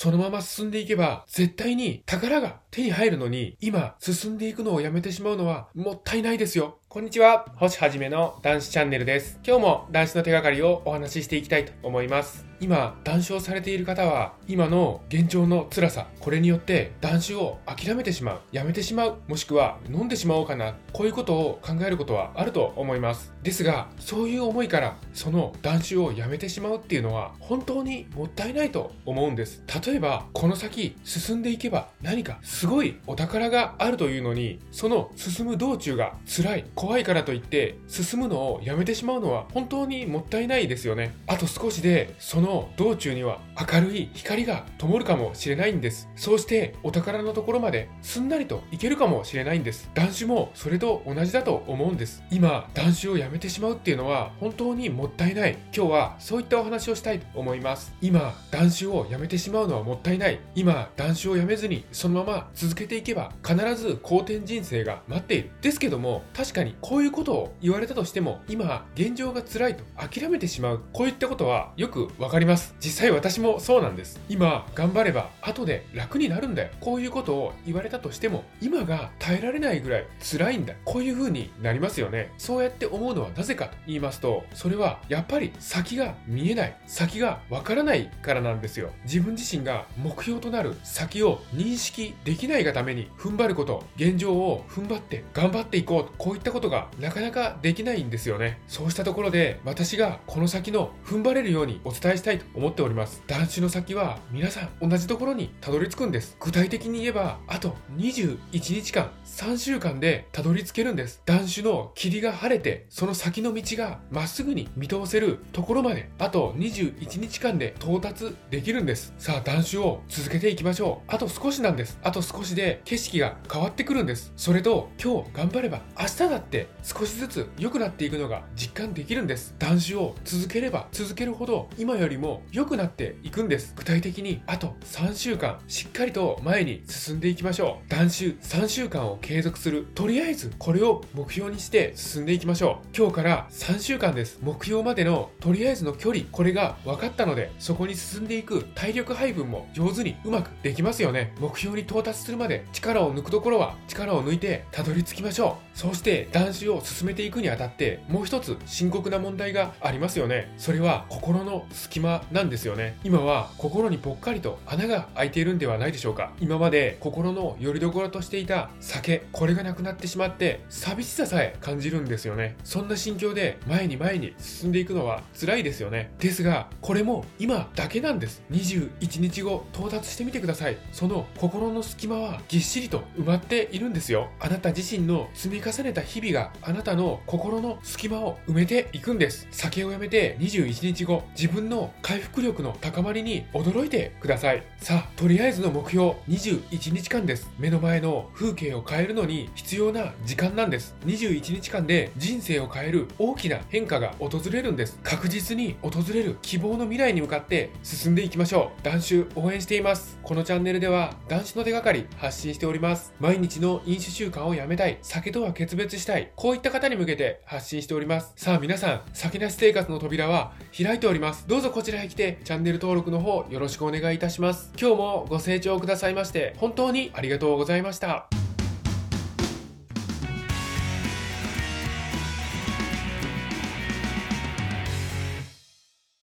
そのまま進んでいけば、絶対に宝が手に入るのに、今、進んでいくのをやめてしまうのは、もったいないですよ。こんにちは。星はじめの男子チャンネルです。今日も男子の手がかりをお話ししていきたいと思います。今、断酒をされている方は、今の現状の辛さ、これによって断酒を諦めてしまう、やめてしまう、もしくは飲んでしまおうかな、こういうことを考えることはあると思います。ですが、そういう思いから、その断酒をやめてしまうっていうのは、本当にもったいないと思うんです。例えば、この先進んでいけば何かすごいお宝があるというのに、その進む道中が辛い、怖いからといって進むのをやめてしまうのは本当にもったいないですよね。あと少しでその道中には明るい光が灯るかもしれないんです。そうしてお宝のところまですんなりと行けるかもしれないんです。断酒もそれと同じだと思うんです。今、断酒をやめてしまうっていうのは本当にもったいない。今日はそういったお話をしたいと思います。今、断酒をやめてしまうのはもったいない。今、断酒をやめずにそのまま続けていけば必ず好転人生が待っている。ですけども、確かにこういうことを言われたとしても、今、現状が辛いと諦めてしまう。こういったことはよくわかります。実際私もそうなんです。今、頑張れば後で楽になるんだよ。こういうことを言われたとしても、今が耐えられないぐらい辛いんだ。こういう風になりますよね。そうやって思うのはなぜかと言いますと、それはやっぱり先が見えない。先がわからないからなんですよ。自分自身が目標となる先を認識できないがために踏ん張ること、現状を踏ん張って頑張っていこうと。こういったことことがなかなかできないんですよね。そうしたところで私がこの先の踏ん張れるようにお伝えしたいと思っております。断酒の先は皆さん同じところにたどり着くんです。具体的に言えばあと21日間、3週間でたどり着けるんです。断酒の霧が晴れてその先の道がまっすぐに見通せるところまであと21日間で到達できるんです。さあ断酒を続けていきましょう。あと少しなんです。あと少しで景色が変わってくるんです。それと今日頑張れば明日だってって少しずつ良くなっていくのが実感できるんです。断酒を続ければ続けるほど今よりも良くなっていくんです。具体的にあと3週間しっかりと前に進んでいきましょう。断酒3週間を継続する。とりあえずこれを目標にして進んでいきましょう。今日から3週間です。目標までのとりあえずの距離これが分かったのでそこに進んでいく体力配分も上手にうまくできますよね。目標に到達するまで力を抜くところは力を抜いてたどり着きましょう。そうして断酒を進めていくにあたってもう一つ深刻な問題がありますよね。それは心の隙間なんですよね。今は心にぽっかりと穴が開いているんではないでしょうか。今まで心の拠り所としていた酒これがなくなってしまって寂しささえ感じるんですよね。そんな心境で前に前に進んでいくのは辛いですよね。ですがこれも今だけなんです。21日後到達してみてください。その心の隙間はぎっしりと埋まっているんですよ。あなた自身の積み重ねた日々があなたの心の隙間を埋めていくんです。酒をやめて21日後自分の回復力の高まりに驚いてください。さあとりあえずの目標21日間です。目の前の風景を変えるのに必要な時間なんです。21日間で人生を変える大きな変化が訪れるんです。確実に訪れる希望の未来に向かって進んでいきましょう。男子応援しています。このチャンネルでは男子の手がかり発信しております。毎日の飲酒習慣をやめたい。酒とは決別したい。こういった方に向けて発信しております。さあ皆さん酒なし生活の扉は開いております。どうぞこちらへ来てチャンネル登録の方よろしくお願いいたします。今日もご清聴くださいまして本当にありがとうございました。